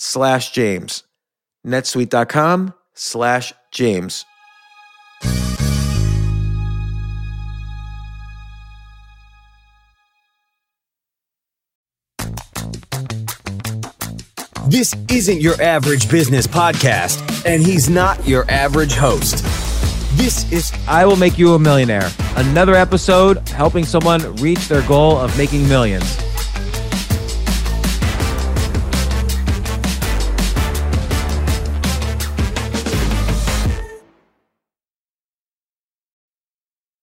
slash James. netsuite.com slash James. This isn't your average business podcast, and he's not your average host. This is I Will Make You a Millionaire, another episode helping someone reach their goal of making millions.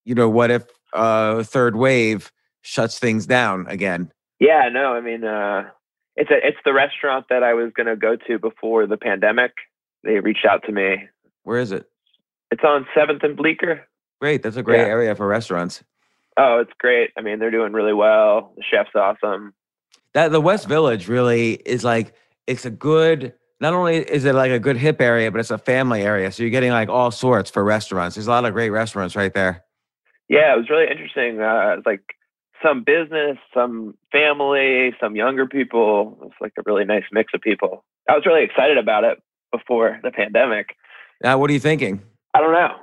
You know, what if uh third wave shuts things down again? Yeah, no, I mean, uh, it's a it's the restaurant that I was gonna go to before the pandemic. They reached out to me. Where is it? It's on Seventh and Bleecker. Great. That's a great Yeah. area for restaurants. Oh, it's great. I mean, they're doing really well. The chef's awesome. That the West Village really is like it's a good not only is it like a good hip area, but it's a family area. So you're getting like all sorts for restaurants. There's a lot of great restaurants right there. Yeah, it was really interesting. Uh, it's like some business, some family, some younger people. It's like a really nice mix of people. I was really excited about it before the pandemic. Now, what are you thinking? I don't know.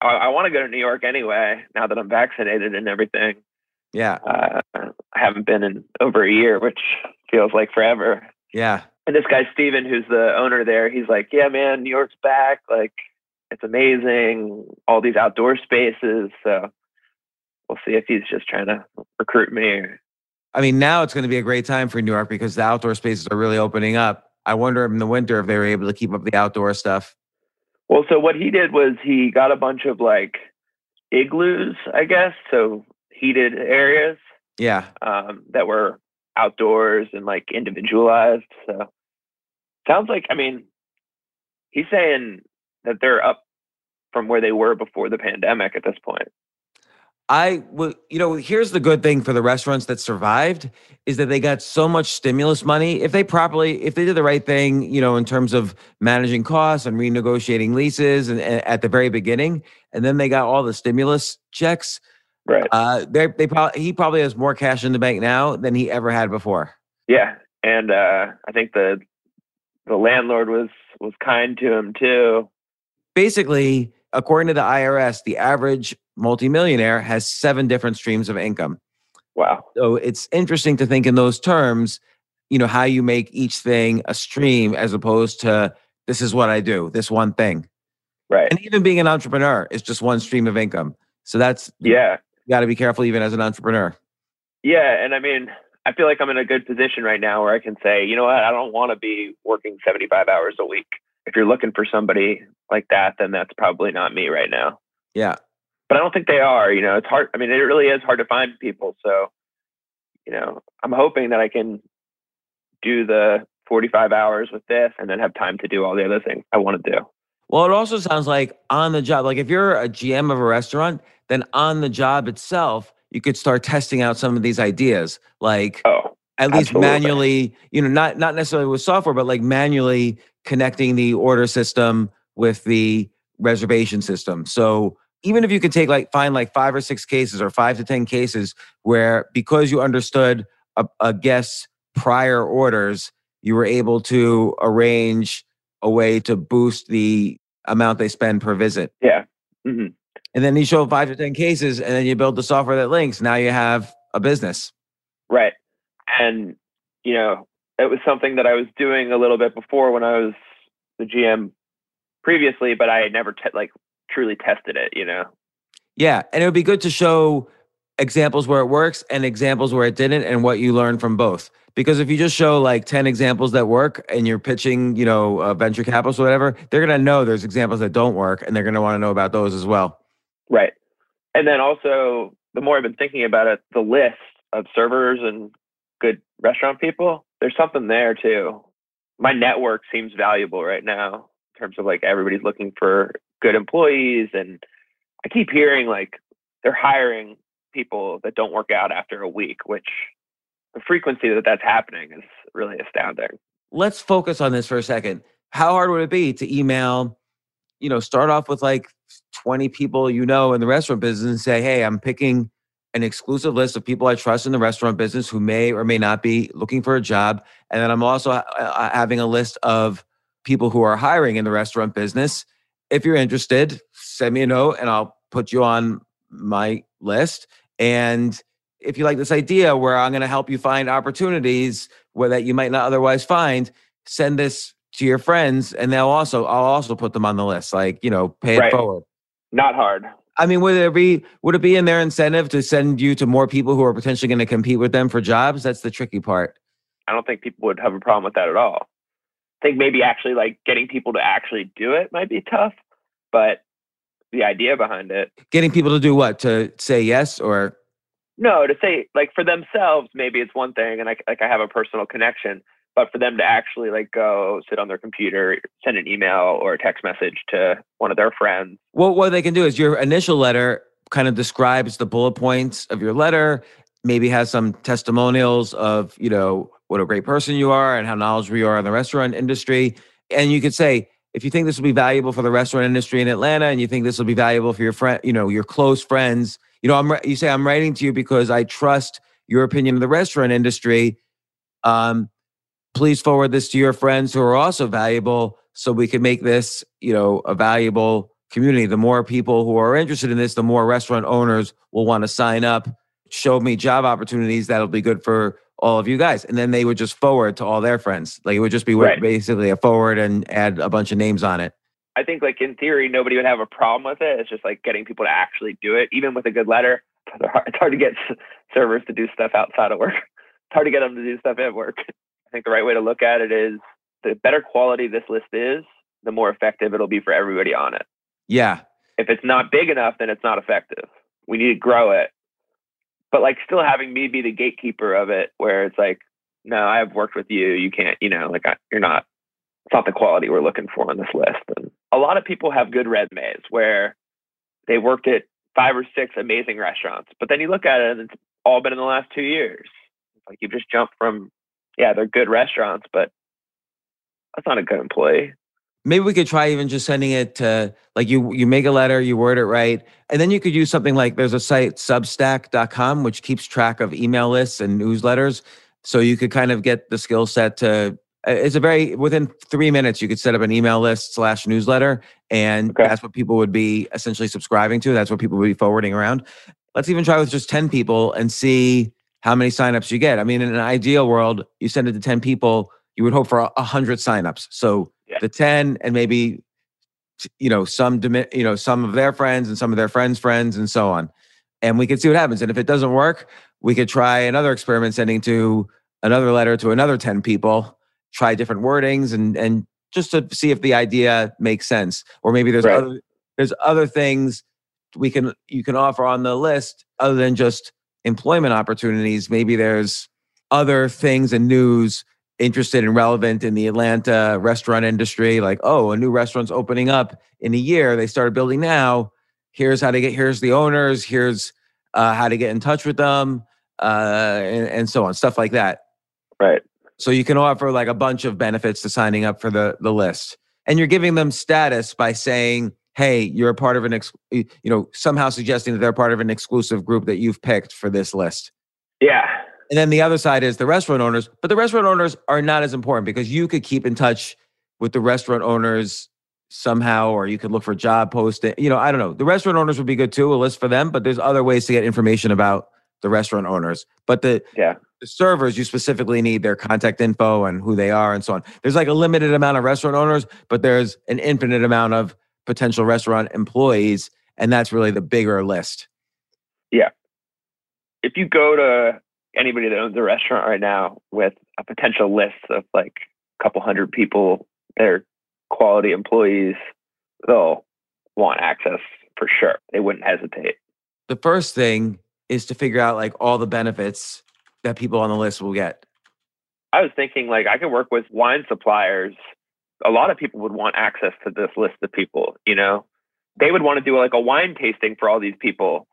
I, I want to go to New York anyway. Now that I'm vaccinated and everything. Yeah. Uh, I haven't been in over a year, which feels like forever. Yeah. And this guy Steven, who's the owner there, he's like, "Yeah, man, New York's back. Like, it's amazing. All these outdoor spaces." So we'll see if he's just trying to recruit me. I mean, now it's going to be a great time for New York because the outdoor spaces are really opening up. I wonder in the winter if they were able to keep up the outdoor stuff. well, so what he did was he got a bunch of like igloos, I guess, so heated areas Yeah. um, that were outdoors and like individualized. So sounds like I mean, he's saying that they're up from where they were before the pandemic at this point. I will, you know, here's the good thing for the restaurants that survived is that they got so much stimulus money. If they properly, if they did the right thing, you know, in terms of managing costs and renegotiating leases and, and at the very beginning, and then they got all the stimulus checks, Right. uh, they they probably he probably has more cash in the bank now than he ever had before. Yeah, and uh, I think the the landlord was was kind to him too. Basically, according to the IRS, the average multimillionaire has seven different streams of income. Wow. So it's interesting to think in those terms, you know, how you make each thing a stream as opposed to this is what I do, this one thing. Right. And even being an entrepreneur is just one stream of income. So that's yeah. You got to be careful even as an entrepreneur. Yeah, and I mean, I feel like I'm in a good position right now where I can say, you know what, I don't want to be working 75 hours a week. If you're looking for somebody like that, then that's probably not me right now. Yeah. But I don't think they are. You know, it's hard. I mean, it really is hard to find people. So, you know, I'm hoping that I can do the 45 hours with this and then have time to do all the other things I want to do. Well, it also sounds like on the job, like if you're a GM of a restaurant, then on the job itself, you could start testing out some of these ideas, like oh, at least absolutely. manually, you know, not not necessarily with software, but like manually connecting the order system with the reservation system. So even if you could take like find like five or six cases or five to ten cases where because you understood a, a guest's prior orders, you were able to arrange a way to boost the amount they spend per visit. Yeah. Mm-hmm. And then you show five to 10 cases and then you build the software that links. Now you have a business. Right. And, you know, it was something that I was doing a little bit before when I was the GM previously, but I had never te- like truly tested it, you know? Yeah. And it would be good to show examples where it works and examples where it didn't and what you learned from both. Because if you just show like 10 examples that work and you're pitching, you know, uh, venture capitalists or whatever, they're going to know there's examples that don't work and they're going to want to know about those as well. Right. And then also, the more I've been thinking about it, the list of servers and restaurant people, there's something there too. My network seems valuable right now in terms of like everybody's looking for good employees. And I keep hearing like they're hiring people that don't work out after a week, which the frequency that that's happening is really astounding. Let's focus on this for a second. How hard would it be to email, you know, start off with like 20 people you know in the restaurant business and say, hey, I'm picking an exclusive list of people I trust in the restaurant business who may or may not be looking for a job. And then I'm also uh, uh, having a list of people who are hiring in the restaurant business. If you're interested, send me a note and I'll put you on my list. And if you like this idea where I'm going to help you find opportunities where that you might not otherwise find, send this to your friends and they'll also I'll also put them on the list. Like, you know, pay right. it forward. Not hard. I mean, would it be would it be in their incentive to send you to more people who are potentially going to compete with them for jobs? That's the tricky part. I don't think people would have a problem with that at all. I think maybe actually like getting people to actually do it might be tough, but the idea behind it. Getting people to do what? To say yes or no, to say like for themselves, maybe it's one thing, and I like I have a personal connection but for them to actually like go sit on their computer, send an email or a text message to one of their friends. Well, what they can do is your initial letter kind of describes the bullet points of your letter, maybe has some testimonials of, you know, what a great person you are and how knowledgeable you are in the restaurant industry. And you could say, if you think this will be valuable for the restaurant industry in Atlanta and you think this will be valuable for your friend, you know, your close friends, you know, I'm you say I'm writing to you because I trust your opinion of the restaurant industry. Um, please forward this to your friends who are also valuable so we can make this, you know, a valuable community. The more people who are interested in this, the more restaurant owners will want to sign up, show me job opportunities that'll be good for all of you guys. And then they would just forward to all their friends. Like it would just be right. basically a forward and add a bunch of names on it. I think like in theory, nobody would have a problem with it. It's just like getting people to actually do it, even with a good letter. It's hard to get servers to do stuff outside of work. It's hard to get them to do stuff at work. I think the right way to look at it is the better quality this list is, the more effective it'll be for everybody on it. Yeah. If it's not big enough, then it's not effective. We need to grow it. But like still having me be the gatekeeper of it, where it's like, no, I've worked with you. You can't, you know, like I, you're not, it's not the quality we're looking for on this list. And a lot of people have good resumes where they worked at five or six amazing restaurants, but then you look at it and it's all been in the last two years. Like you've just jumped from yeah, they're good restaurants, but that's not a good employee. Maybe we could try even just sending it to like you you make a letter, you word it right, and then you could use something like there's a site substack.com which keeps track of email lists and newsletters. So you could kind of get the skill set to it's a very within three minutes you could set up an email list slash newsletter and okay. that's what people would be essentially subscribing to that's what people would be forwarding around let's even try with just 10 people and see how many signups you get. I mean, in an ideal world, you send it to 10 people, you would hope for a 100 signups. So Yeah. the 10 and maybe you know some you know some of their friends and some of their friends friends and so on. And we could see what happens. And if it doesn't work, we could try another experiment sending to another letter to another 10 people, try different wordings and and just to see if the idea makes sense or maybe there's Right. other there's other things we can you can offer on the list other than just employment opportunities. Maybe there's other things and news interested and relevant in the atlanta restaurant industry like oh a new restaurant's opening up in a year. They started building now. Here's how to get here's the owners. Here's uh, how to get in touch with them uh, and, and so on stuff like that. Right. so you can offer like a bunch of benefits to signing up for the the list. And you're giving them status by saying, "Hey, you're a part of an ex- you know, somehow suggesting that they're part of an exclusive group that you've picked for this list." Yeah. And then the other side is the restaurant owners, but the restaurant owners are not as important because you could keep in touch with the restaurant owners somehow or you could look for job posting. You know, I don't know. The restaurant owners would be good too, a list for them, but there's other ways to get information about the restaurant owners. But the Yeah. the servers you specifically need their contact info and who they are and so on there's like a limited amount of restaurant owners but there's an infinite amount of potential restaurant employees and that's really the bigger list Yeah. If you go to anybody that owns a restaurant right now with a potential list of like a couple hundred people, they're quality employees, they'll want access for sure. They wouldn't hesitate. the first thing is to figure out like all the benefits that people on the list will get I was thinking like I could work with wine suppliers. A lot of people would want access to this list of people, you know. They would want to do like a wine tasting for all these people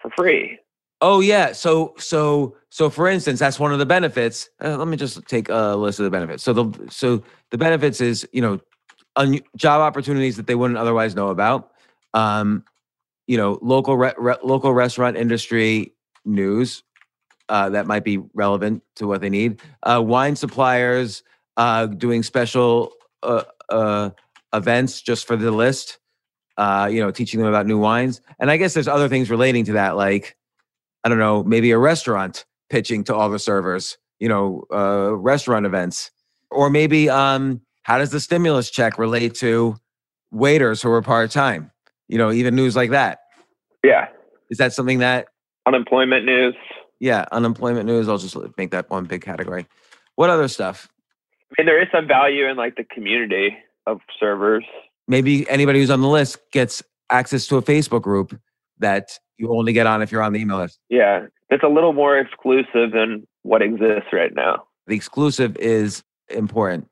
for free. oh yeah so so so for instance that's one of the benefits uh, let me just take a list of the benefits so the so the benefits is you know un- job opportunities that they wouldn't otherwise know about um you know local re- re- local restaurant industry news uh, that might be relevant to what they need uh, wine suppliers uh, doing special uh, uh, events just for the list uh, you know teaching them about new wines. And i guess there's other things relating to that like i don't know maybe a restaurant pitching to all the servers you know uh, restaurant events. Or maybe um, how does the stimulus check relate to waiters who are part-time? You know even news like that. Yeah. is that something that Unemployment news. yeah unemployment news i'll just make that one big category. What other stuff I mean, there is some value in like the community of servers. maybe anybody who's on the list gets access to a facebook group that you only get on if you're on the email list Yeah. It's a little more exclusive than what exists right now. the exclusive is important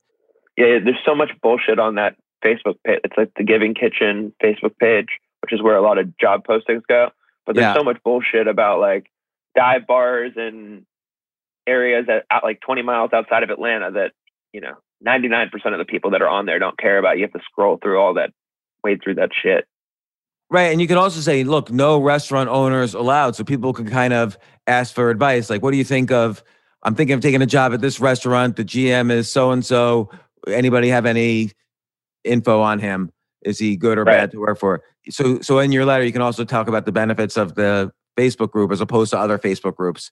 Yeah, there's so much bullshit on that Facebook page. It's like the Giving Kitchen Facebook page, which is where a lot of job postings go. But there's Yeah. so much bullshit about like dive bars and areas that out like 20 miles outside of Atlanta that, you know, 99% of the people that are on there don't care about. You have to scroll through all that, wade through that shit. Right. And you can also say, look, no restaurant owners allowed. So people can kind of ask for advice. Like, what do you think of? I'm thinking of taking a job at this restaurant. The GM is so and so. Anybody have any info on him? Is he good or Right. bad to work for? So, so in your letter, you can also talk about the benefits of the Facebook group as opposed to other Facebook groups.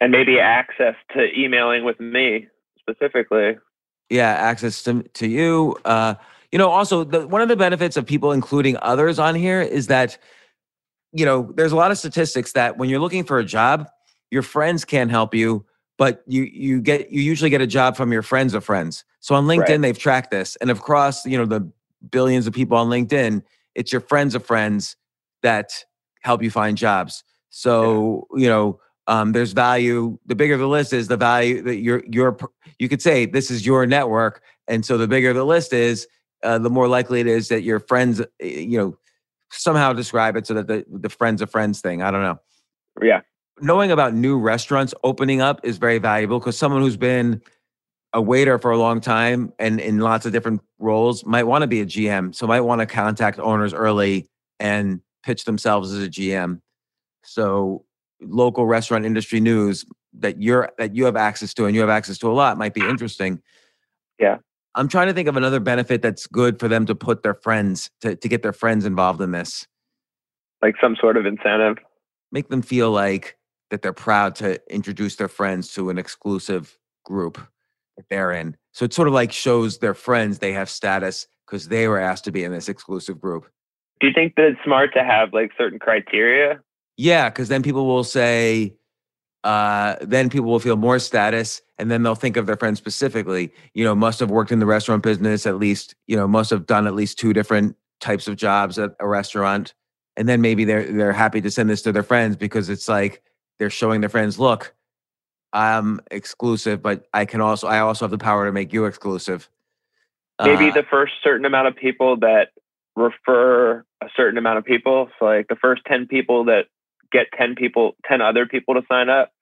And maybe access to emailing with me specifically. Yeah access to, to you. Uh you know also the, one of the benefits of people including others on here is that you know there's a lot of statistics that when you're looking for a job your friends can't help you but you you get you usually get a job from your friends of friends. So on linkedin Right. they've tracked this and across you know the billions of people on linkedin it's your friends of friends that help you find jobs. So you know um, there's value the bigger the list is the value that your your per- you could say this is your network and so the bigger the list is uh, the more likely it is that your friends uh, you know somehow describe it so that the the friends of friends thing i don't know Yeah. knowing about new restaurants opening up is very valuable because someone who's been a waiter for a long time and in lots of different roles might want to be a GM. So might want to contact owners early and pitch themselves as a GM. So local restaurant industry news that you're that you have access to and you have access to a lot might be interesting. Yeah. I'm trying to think of another benefit that's good for them to put their friends to, to get their friends involved in this. Like some sort of incentive. Make them feel like that they're proud to introduce their friends to an exclusive group that they're in. So it sort of like shows their friends they have status because they were asked to be in this exclusive group. Do you think that it's smart to have like certain criteria? Yeah, because then people will say, uh, then people will feel more status and then they'll think of their friend specifically, you know, must have worked in the restaurant business at least, you know, must have done at least two different types of jobs at a restaurant. And then maybe they're they're happy to send this to their friends because it's like they're showing their friends, look, I'm exclusive, but I can also I also have the power to make you exclusive. Maybe Uh, the first certain amount of people that refer a certain amount of people. So like the first 10 people that get 10 people, 10 other people to sign up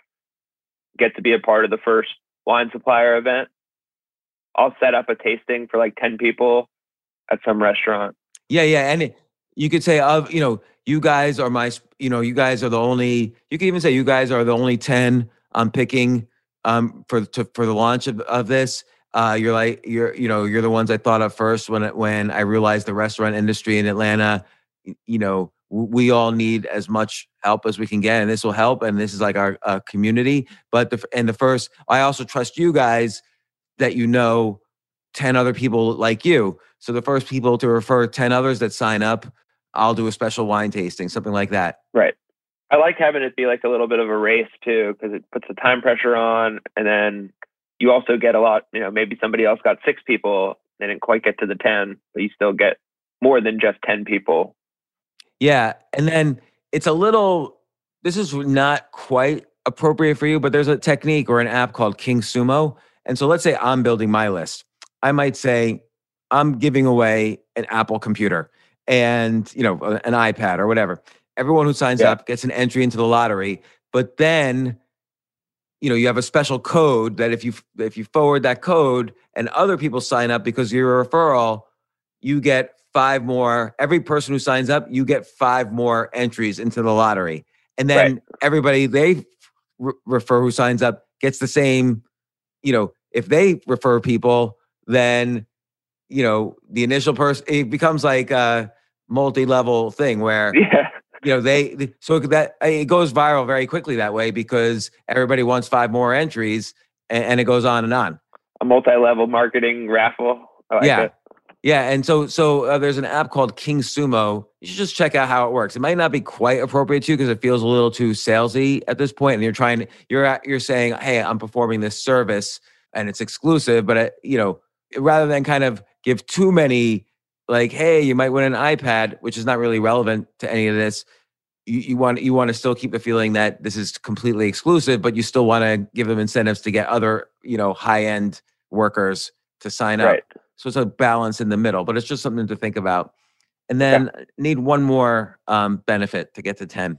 get to be a part of the first wine supplier event. I'll set up a tasting for like 10 people at some restaurant. Yeah, yeah, and you could say of you know you guys are my you know you guys are the only you could even say you guys are the only ten I'm picking um for to, for the launch of, of this. Uh, you're like you're you know you're the ones I thought of first when it, when I realized the restaurant industry in Atlanta. You know we all need as much help as we can get, and this will help. And this is like our uh, community. But the and the first, I also trust you guys that you know 10 other people like you. So the first people to refer 10 others that sign up, I'll do a special wine tasting, something like that. Right. I like having it be like a little bit of a race too, because it puts the time pressure on. And then you also get a lot, you know, maybe somebody else got six people, they didn't quite get to the 10, but you still get more than just 10 people. Yeah. And then it's a little, this is not quite appropriate for you, but there's a technique or an app called KingSumo. And so let's say I'm building my list. I might say, I'm giving away an Apple computer and, you know, an iPad or whatever. Everyone who signs Yeah. up gets an entry into the lottery, but then you know you have a special code that if you if you forward that code and other people sign up because you're a referral you get five more every person who signs up you get five more entries into the lottery and then everybody they re- refer who signs up gets the same you know if they refer people then you know the initial person it becomes like a multi-level thing where Yeah. you know they so that it goes viral very quickly that way because everybody wants five more entries and, and it goes on and on A multi level marketing raffle. Like yeah it. Yeah and so so uh, there's an app called KingSumo. You should just check out how it works. It might not be quite appropriate to you because it feels a little too salesy at this point and you're trying you're at, you're saying hey i'm performing this service and it's exclusive but it, you know rather than kind of give too many like hey you might win an ipad which is not really relevant to any of this you, you want you want to still keep the feeling that this is completely exclusive but you still want to give them incentives to get other you know high end workers to sign up. So it's a balance in the middle, but it's just something to think about. And then need one more um, benefit to get to 10.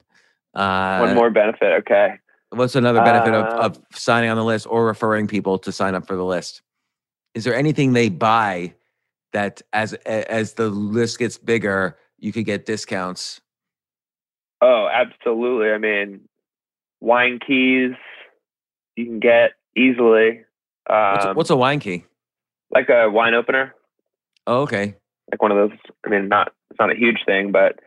Uh, One more benefit. Okay. What's another benefit of, of Um, signing on the list or referring people to sign up for the list? Is there anything they buy that as a- as the list gets bigger, you could get discounts? Oh, absolutely. I mean, wine keys you can get easily. What's, Um, what's a wine key? Like a wine opener, Oh, okay. like one of those. I mean, not it's not a huge thing, but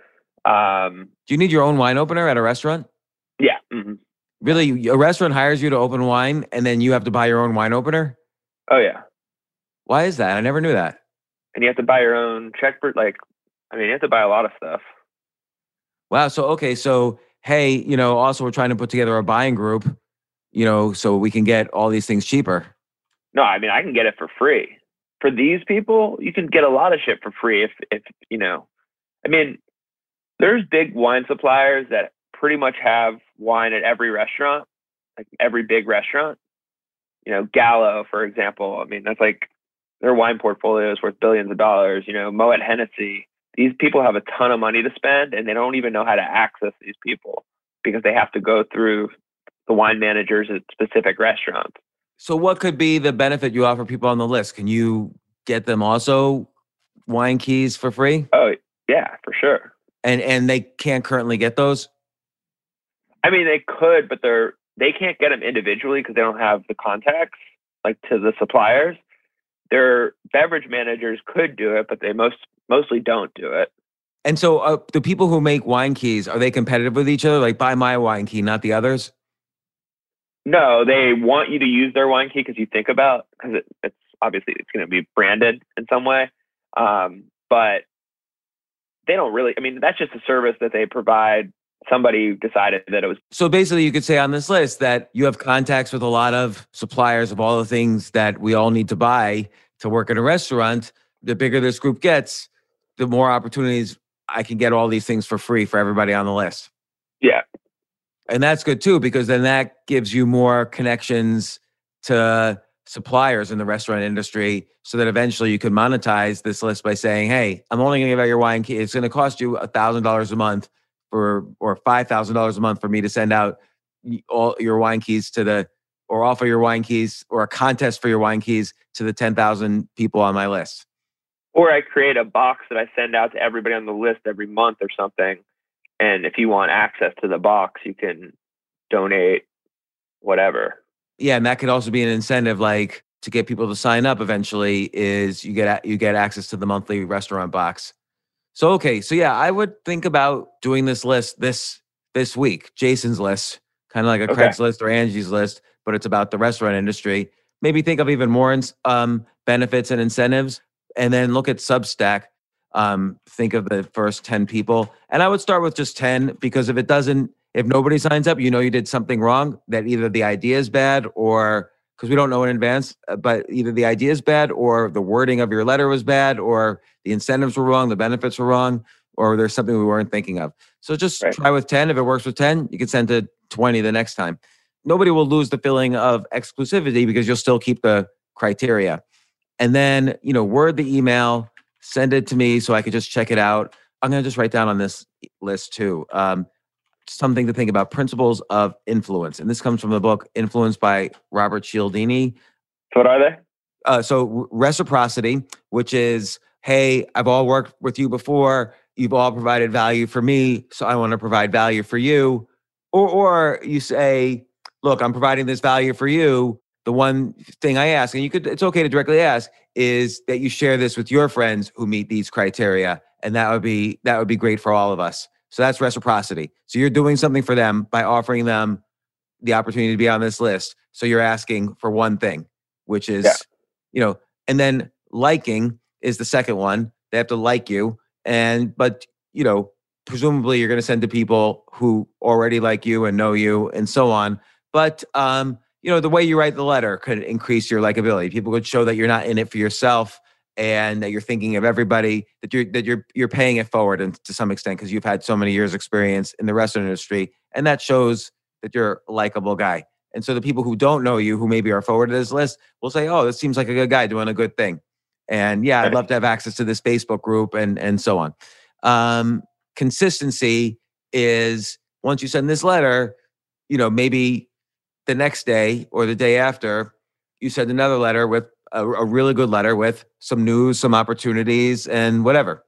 um, Do you need your own wine opener at a restaurant? yeah. mhm. Really, a restaurant hires you to open wine, and then you have to buy your own wine opener. Oh yeah, Why is that? I never knew that. and you have to buy your own check. For, like, I mean, you have to buy a lot of stuff. Wow. So okay. So hey, you know, also we're trying to put together a buying group, you know, so we can get all these things cheaper. No, I mean, I can get it for free. For these people, you can get a lot of shit for free if, if you know. I mean, there's big wine suppliers that pretty much have wine at every restaurant, like every big restaurant. You know, Gallo, for example. I mean, that's like their wine portfolio is worth billions of dollars. You know, Moet Hennessy. These people have a ton of money to spend, and they don't even know how to access these people because they have to go through the wine managers at specific restaurants. So what could be the benefit you offer people on the list? Can you get them also wine keys for free? Oh, yeah, for sure. And and they can't currently get those? I mean, they could, but they're they can't get them individually because they don't have the contacts like to the suppliers. Their beverage managers could do it, but they most mostly don't do it. And so uh, the people who make wine keys, are they competitive with each other? Like buy my wine key, not the others? No, they want you to use their wine key because you think about because it, it's obviously it's going to be branded in some way, um, but they don't really. I mean, that's just a service that they provide. Somebody decided that it was So basically, you could say on this list that you have contacts with a lot of suppliers of all the things that we all need to buy to work in a restaurant. The bigger this group gets, the more opportunities I can get all these things for free for everybody on the list. yeah, And that's good too, because then that gives you more connections to suppliers in the restaurant industry so that eventually you can monetize this list by saying, hey, I'm only going to give out your wine key. It's going to cost you $1,000 a month for, or $5,000 a month for me to send out all your wine keys to the, or offer your wine keys or a contest for your wine keys to the 10,000 people on my list. or I create a box that I send out to everybody on the list every month or something. And if you want access to the box, you can donate whatever. Yeah, and that could also be an incentive, like to get people to sign up. Eventually, is you get you get access to the monthly restaurant box. So okay, so yeah, I would think about doing this list this this week, Jason's list, kind of like a Okay. Craigslist or Angie's list, but it's about the restaurant industry. Maybe think of even more um, benefits and incentives, and then look at Substack. Um, think of the first ten people, and I would start with just ten because if it doesn't if nobody signs up, you know you did something wrong, that either the idea is bad or because we don't know in advance, uh, but either the idea is bad or the wording of your letter was bad or the incentives were wrong, the benefits were wrong, or there's something we weren't thinking of. So just Right. try with 10. If it works with 10, you can send to 20 the next time. Nobody will lose the feeling of exclusivity because you'll still keep the criteria. And then, you know, word the email, send it to me so I could just check it out. I'm going to just write down on this list too. Um, something to think about principles of influence. And this comes from the book Influence by Robert Cialdini. So what are they? Uh, so, reciprocity, which is, hey, I've all worked with you before. You've all provided value for me. So I want to provide value for you. Or, or you say, look, I'm providing this value for you. The one thing I ask, and you could, it's okay to directly ask, is that you share this with your friends who meet these criteria. And that would be, that would be great for all of us. So that's reciprocity. So you're doing something for them by offering them the opportunity to be on this list. So you're asking for one thing, which is, Yeah. you know, and then liking is the second one. They have to like you. And, but, you know, presumably you're going to send to people who already like you and know you and so on. But, um, you know, the way you write the letter could increase your likability. People could show that you're not in it for yourself and that you're thinking of everybody that you're that you're you're paying it forward and to some extent because you've had so many years experience in the restaurant industry and that shows that you're a likable guy. And so the people who don't know you who maybe are forwarded this list will say oh this seems like a good guy doing a good thing. And yeah i'd love to have access to this facebook group and and so on. Um consistency is once you send this letter you know maybe the next day or the day after you send another letter with a, a really good letter with some news, some opportunities, and whatever.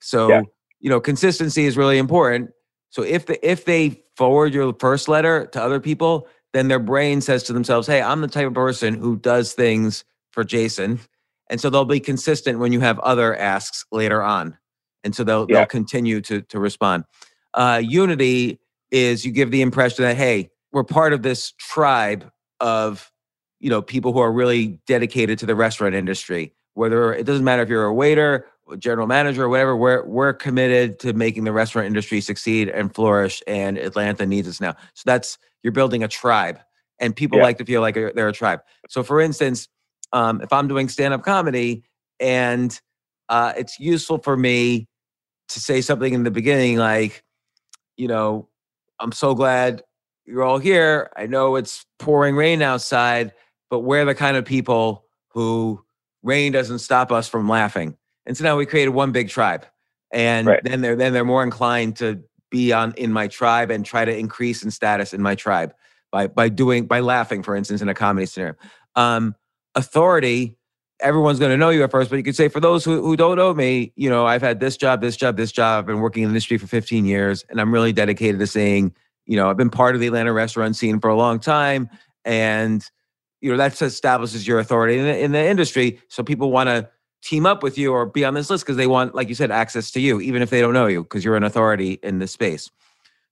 So Yeah. you know, consistency is really important. So if the, if they forward your first letter to other people, then their brain says to themselves, "Hey, I'm the type of person who does things for Jason," and so they'll be consistent when you have other asks later on, and so they'll Yeah. they'll continue to to respond. Uh, unity is you give the impression that hey, we're part of this tribe of you know people who are really dedicated to the restaurant industry whether it doesn't matter if you're a waiter general manager or whatever we're we're committed to making the restaurant industry succeed and flourish and atlanta needs us now so that's you're building a tribe and people Yeah. like to feel like they're they're a tribe so for instance um, if i'm doing stand-up comedy and uh, it's useful for me to say something in the beginning like you know i'm so glad you're all here i know it's pouring rain outside but we're the kind of people who rain doesn't stop us from laughing. And so now we created one big tribe. And Right. then they're then they're more inclined to be on in my tribe and try to increase in status in my tribe by by doing by laughing, for instance, in a comedy scenario. Um, authority, everyone's going to know you at first, but you could say for those who, who don't know me, you know, I've had this job, this job, this job. I've been working in the industry for 15 years, and I'm really dedicated to saying, you know, I've been part of the Atlanta restaurant scene for a long time, and you know that establishes your authority in the, in the industry. So people want to team up with you or be on this list because they want, like you said, access to you, even if they don't know you, because you're an authority in this space.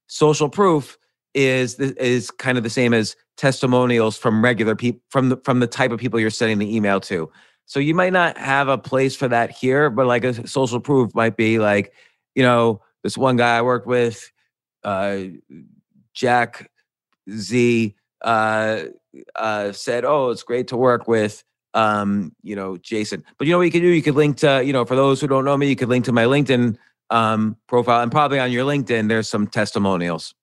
Social proof is is kind of the same as testimonials from regular people from the from the type of people you're sending the email to. So you might not have a place for that here, but like a social proof might be like, you know, this one guy I worked with, uh, Jack Z, uh, uh, said, "Oh, it's great to work with." Um, you know, Jason. But you know what you could do? You could link to, you know, for those who don't know me, you could link to my LinkedIn um, profile, and probably on your LinkedIn, there's some testimonials.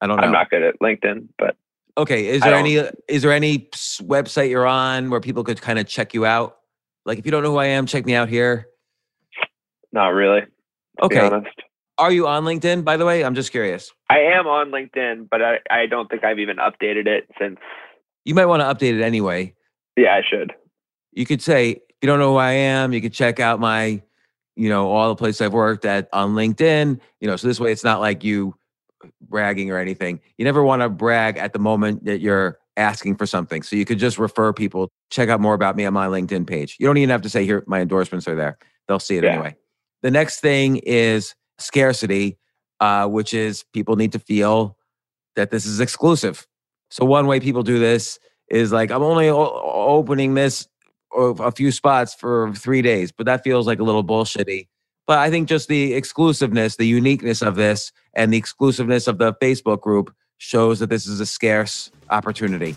I don't know. I'm not good at LinkedIn, but okay. Is there any is there any website you're on where people could kind of check you out? Like, if you don't know who I am, check me out here. Not really. Okay. Are you on LinkedIn, by the way? I'm just curious. I am on LinkedIn, but I, I don't think I've even updated it since. You might want to update it anyway. Yeah, I should. You could say, if you don't know who I am. You could check out my, you know, all the places I've worked at on LinkedIn. You know, so this way it's not like you uh, bragging or anything. You never want to brag at the moment that you're asking for something. So you could just refer people, check out more about me on my LinkedIn page. You don't even have to say here my endorsements are there. They'll see it yeah. anyway. The next thing is scarcity, uh, which is people need to feel that this is exclusive. So one way people do this is like I'm only o- opening this a few spots for three days, but that feels like a little bullshitty. But I think just the exclusiveness, the uniqueness of this, and the exclusiveness of the Facebook group shows that this is a scarce opportunity.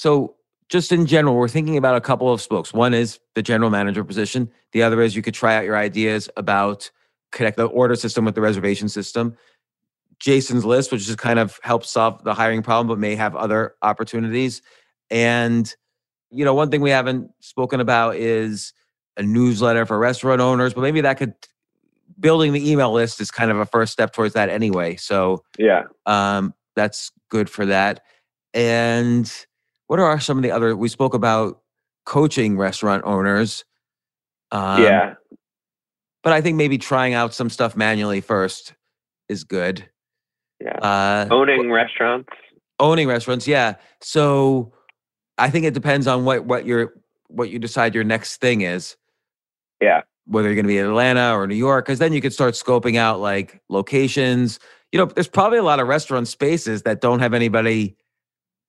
So, just in general, we're thinking about a couple of spokes. One is the general manager position. The other is you could try out your ideas about connect the order system with the reservation system. Jason's list, which just kind of helps solve the hiring problem, but may have other opportunities. And, you know, one thing we haven't spoken about is a newsletter for restaurant owners, but maybe that could building the email list is kind of a first step towards that anyway. So Yeah. um, that's good for that. And what are some of the other? We spoke about coaching restaurant owners. Um, yeah. but I think maybe trying out some stuff manually first is good. Yeah. Uh, Owning restaurants. owning restaurants, yeah. So I think it depends on what what your what you decide your next thing is. Yeah. Whether you're going to be in Atlanta or New York, because then you could start scoping out like locations. You know, there's probably a lot of restaurant spaces that don't have anybody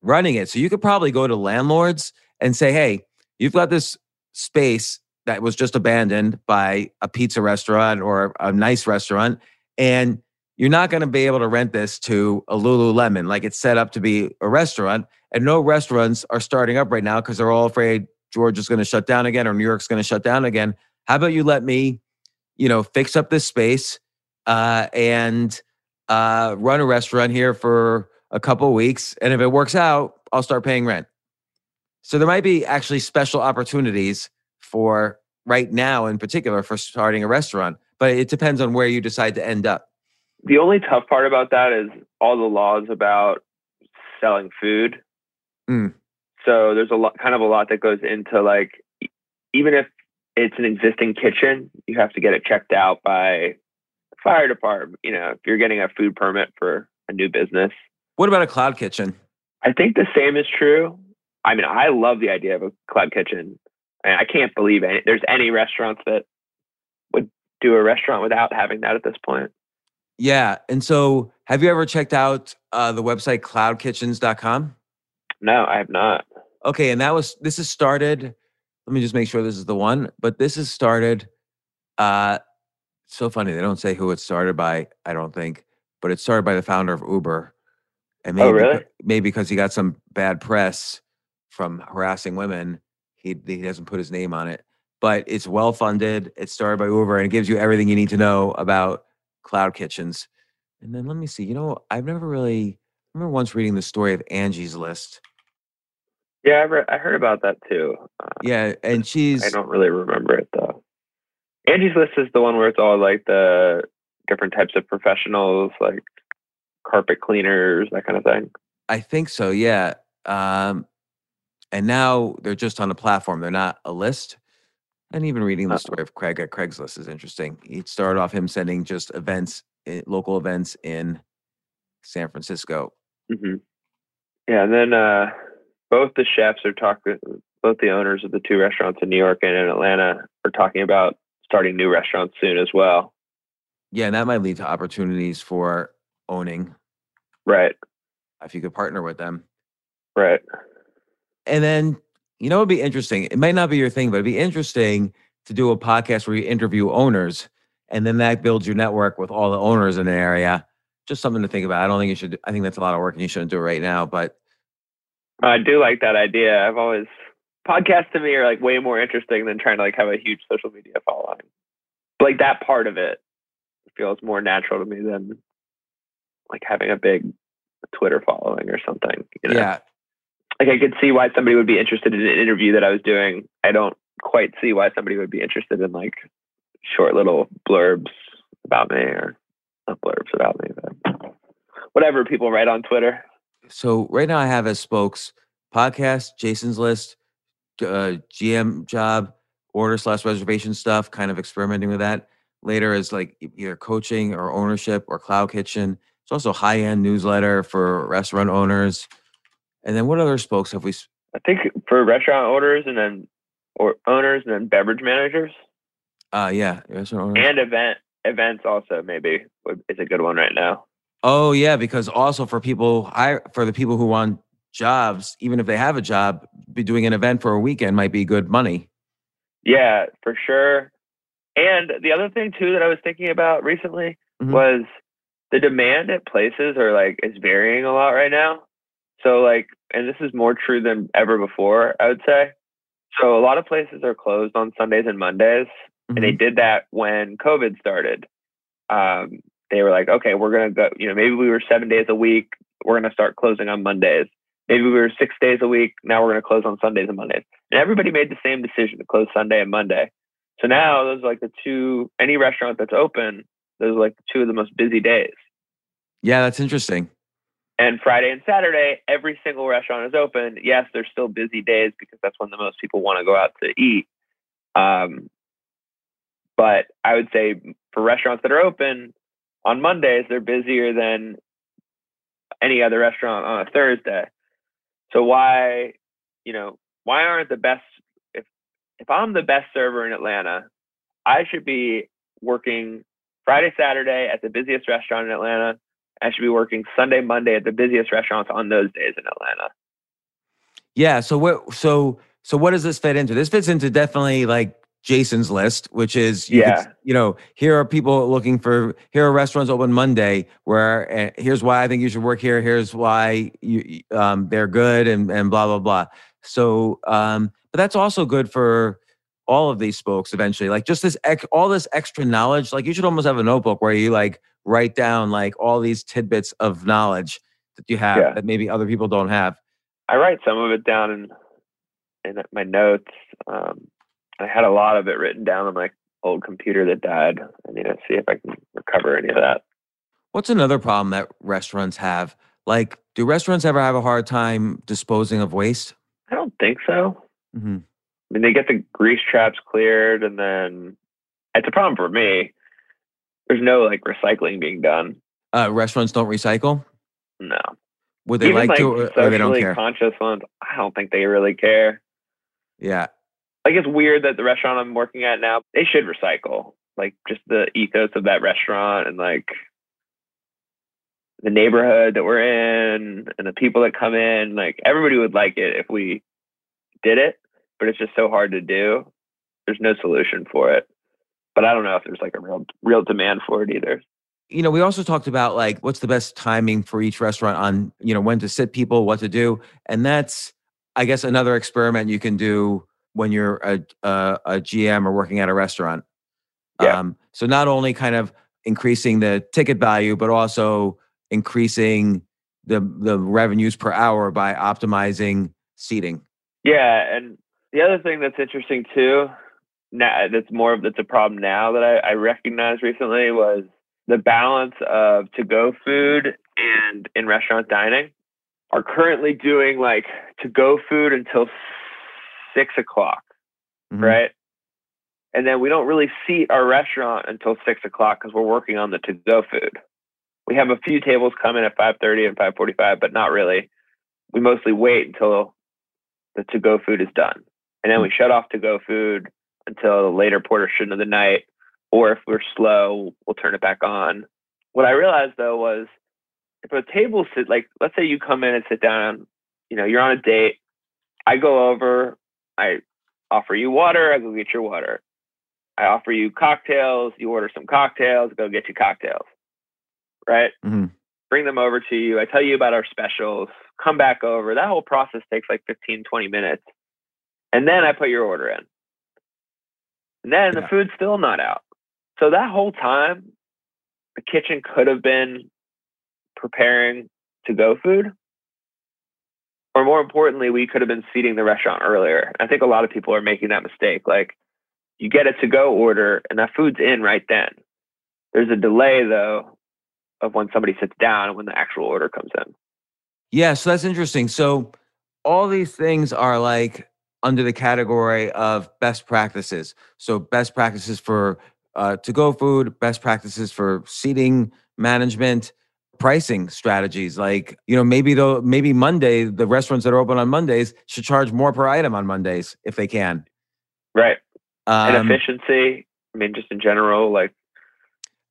running it. So you could probably go to landlords and say, "Hey, you've got this space that was just abandoned by a pizza restaurant or a nice restaurant, and you're not going to be able to rent this to a Lululemon. Like it's set up to be a restaurant, and no restaurants are starting up right now because they're all afraid Georgia's going to shut down again or New York's going to shut down again. How about you let me, you know, fix up this space uh, and uh, run a restaurant here for a couple of weeks, and if it works out, I'll start paying rent. So there might be actually special opportunities for right now, in particular, for starting a restaurant, but it depends on where you decide to end up. The only tough part about that is all the laws about selling food. Mm. So there's a lot, kind of a lot that goes into like, even if it's an existing kitchen, you have to get it checked out by fire department. You know, if you're getting a food permit for a new business, What about a cloud kitchen? I think the same is true. I mean, I love the idea of a cloud kitchen, and I can't believe any, there's any restaurants that would do a restaurant without having that at this point. Yeah. And so have you ever checked out uh, the website cloudkitchens.com? No, I have not. Okay. And that was, this is started, let me just make sure this is the one, but this is started, uh, so funny. They don't say who it started by, I don't think, but it started by the founder of Uber. And maybe, Oh, really? maybe because he got some bad press from harassing women, he, he doesn't put his name on it. But it's well funded. It's started by Uber and it gives you everything you need to know about cloud kitchens. And then let me see. You know, I've never really I remember once reading the story of Angie's List. Yeah, I, re- I heard about that too. Uh, Yeah, and she's I don't really remember it though. Angie's List is the one where it's all like the different types of professionals, like carpet cleaners, that kind of thing. I think so, yeah. Um, and now they're just on a platform. They're not a list. And even reading the story of Craig at Craigslist is interesting. He started off him sending just events, local events in San Francisco. hmm Yeah, and then uh, both the chefs are talking. Both the owners of the two restaurants in New York and in Atlanta are talking about starting new restaurants soon as well. Yeah, and that might lead to opportunities for owning Right. if you could partner with them. Right. And then, you know, it'd be interesting. It might not be your thing, but it'd be interesting to do a podcast where you interview owners and then that builds your network with all the owners in an area. Just something to think about. I don't think you should, I think that's a lot of work and you shouldn't do it right now, but I do like that idea. I've always podcasts to me are like way more interesting than trying to like have a huge social media following. Like that part of it feels more natural to me than like having a big Twitter following or something. You know? yeah, Like I could see why somebody would be interested in an interview that I was doing. I don't quite see why somebody would be interested in like short little blurbs about me or not blurbs about me, but whatever people write on Twitter. so right now I have as spokes podcast, Jason's list, uh, GM job, order slash reservation stuff, kind of experimenting with that. Later is like either coaching or ownership or cloud kitchen. It's also high end newsletter for restaurant owners. And then what other spokes have we? I think for restaurant owners and then or owners and then beverage managers Uh, yeah, restaurant owners. and event events also maybe is a good one right now. oh yeah, because also for people, I for the people who want jobs, even if they have a job, be doing an event for a weekend might be good money. Yeah, for sure. And the other thing too that I was thinking about recently Mhm. was the demand at places are like is varying a lot right now. So like and this is more true than ever before, I would say. So a lot of places are closed on Sundays and Mondays. and they did that when COVID started. Um, they were like, okay, we're gonna go. You know, maybe we were seven days a week. We're gonna start closing on Mondays. Maybe we were six days a week. Now we're gonna close on Sundays and Mondays. And everybody made the same decision to close Sunday and Monday. So now those are like the two. Any restaurant that's open, those are like two of the most busy days. Yeah, that's interesting. And Friday and Saturday, every single restaurant is open. Yes, they're still busy days because that's when the most people want to go out to eat. Um, but I would say for restaurants that are open on Mondays, they're busier than any other restaurant on a Thursday. So why, you know, why aren't the best? If if I'm the best server in Atlanta, I should be working Friday, Saturday at the busiest restaurant in Atlanta. I should be working Sunday, Monday at the busiest restaurants on those days in Atlanta. Yeah. So what? So so what does this fit into? This fits into definitely like Jason's list, which is you could- Yeah. you know here are people looking for here are restaurants open Monday where uh, here's why I think you should work here. Here's why you um, they're good and and blah blah blah. So um, but that's also good for all of these spokes eventually. Like just this ex- all this extra knowledge. Like you should almost have a notebook where you like write down like all these tidbits of knowledge that you have Yeah. that maybe other people don't have. I write some of it down in in my notes. Um, I had a lot of it written down on my old computer that died. I need to see if I can recover any of that. What's another problem that restaurants have? Like, do restaurants ever have a hard time disposing of waste? I don't think so. hmm I mean, they get the grease traps cleared, and then it's a problem for me. There's no like recycling being done. Uh, restaurants don't recycle. No, Would they even like, to, or, or they don't care? conscious ones. I don't think they really care. yeah, like it's weird that the restaurant I'm working at now, they should recycle. Like just the ethos of that restaurant and like the neighborhood that we're in and the people that come in, like everybody would like it if we did it, but it's just so hard to do. There's no solution for it. But I don't know if there's like a real real demand for it either. you know, we also talked about like what's the best timing for each restaurant on you know when to sit people, what to do, and that's I guess another experiment you can do when you're a a, a GM or working at a restaurant. Yeah. Um, so not only kind of increasing the ticket value, but also increasing the the revenues per hour by optimizing seating. Yeah, and the other thing that's interesting too, now that's more of that's a problem now that I, I recognized recently was the balance of to go food and in restaurant dining are currently doing like to go food until six o'clock, Mhm. right? And then we don't really seat our restaurant until six o'clock because we're working on the to go food. We have a few tables come in at five thirty and five forty five, but not really. We mostly wait until the to go food is done. And then we shut off to go food until a later portion of the night. Or if we're slow, we'll turn it back on. What I realized though was if a table sit like let's say you come in and sit down, you know, you're on a date. I go over, I offer you water, I go get your water. I offer you cocktails, you order some cocktails, go get you cocktails. Right? Mm-hmm. Bring them over to you. I tell you about our specials, come back over. That whole process takes like 15, 20 minutes. And then I put your order in. And then the food's still not out. So that whole time, the kitchen could have been preparing to go food. Or more importantly, we could have been seating the restaurant earlier. I think a lot of people are making that mistake. Like you get a to go order and that food's in right then. There's a delay though of when somebody sits down and when the actual order comes in. Yeah, so that's interesting. So all these things are like under the category of best practices. So best practices for uh, to go food, best practices for seating management, pricing strategies. Like you know, maybe though maybe Monday the restaurants that are open on Mondays should charge more per item on Mondays if they can. Right. And Um, efficiency. I mean, just in general, like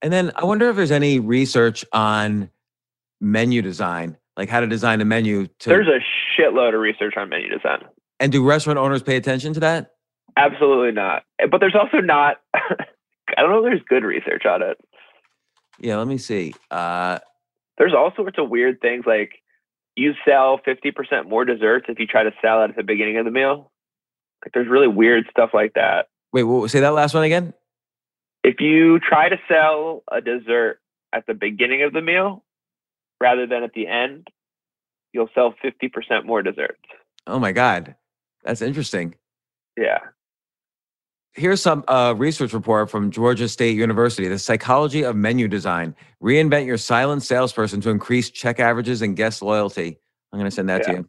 And then I wonder if there's any research on menu design, like how to design a menu to there's a shitload of research on menu design. And do restaurant owners pay attention to that? Absolutely not. But there's also not. I don't know. if There's good research on it. Yeah, let me see. Uh There's all sorts of weird things like you sell 50% more desserts if you try to sell it at the beginning of the meal. Like there's really weird stuff like that. wait, what, say that last one again? If you try to sell a dessert at the beginning of the meal rather than at the end, you'll sell 50% more desserts. Oh my god. That's interesting. Yeah. Here's some uh, research report from Georgia State University. The psychology of menu design. Reinvent your silent salesperson to increase check averages and guest loyalty. I'm going to send that to you.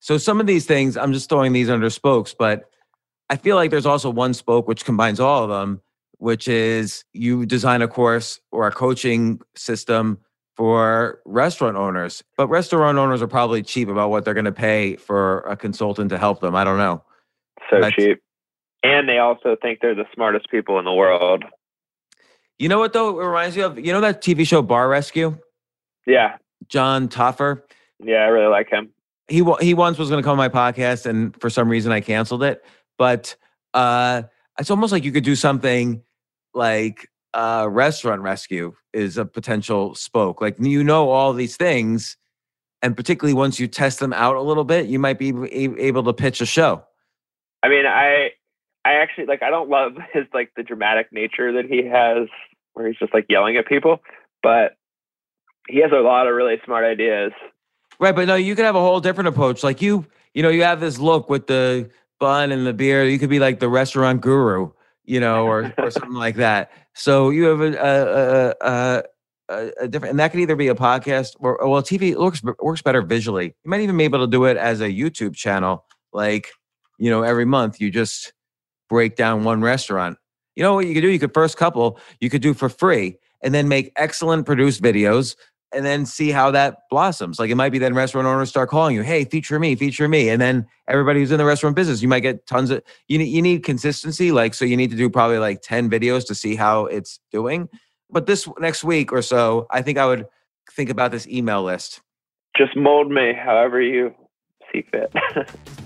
So some of these things, I'm just throwing these under spokes, but I feel like there's also one spoke which combines all of them, which is you design a course or a coaching system for restaurant owners. But restaurant owners are probably cheap about what they're going to pay for a consultant to help them. I don't know. So That's- cheap. And they also think they're the smartest people in the world. You know what though? It reminds me of you know that TV show Bar Rescue. Yeah. Jon Taffer. Yeah. I really like him. He he once was going to come on my podcast, and for some reason I canceled it. But uh, it's almost like you could do something like uh, restaurant rescue is a potential spoke. Like you know all these things, and particularly once you test them out a little bit, you might be able to pitch a show. I mean, I I actually like I don't love his like the dramatic nature that he has where he's just like yelling at people, but he has a lot of really smart ideas. Right, but no, you could have a whole different approach. Like you, you know, you have this look with the bun and the beer. You could be like the restaurant guru, you know, or or something like that. So you have a a, a, a, a different, and that could either be a podcast or or, well, TV looks works better visually. You might even be able to do it as a YouTube channel. Like, you know, every month you just break down one restaurant. You know what you could do? You could first couple you could do for free, and then make excellent produced videos and then see how that blossoms. Like it might be then restaurant owners start calling you, hey, feature me, feature me. And then everybody who's in the restaurant business, you might get tons of you need you need consistency. Like so you need to do probably like 10 videos to see how it's doing. But this next week or so, I think I would think about this email list. Just mold me however you see fit.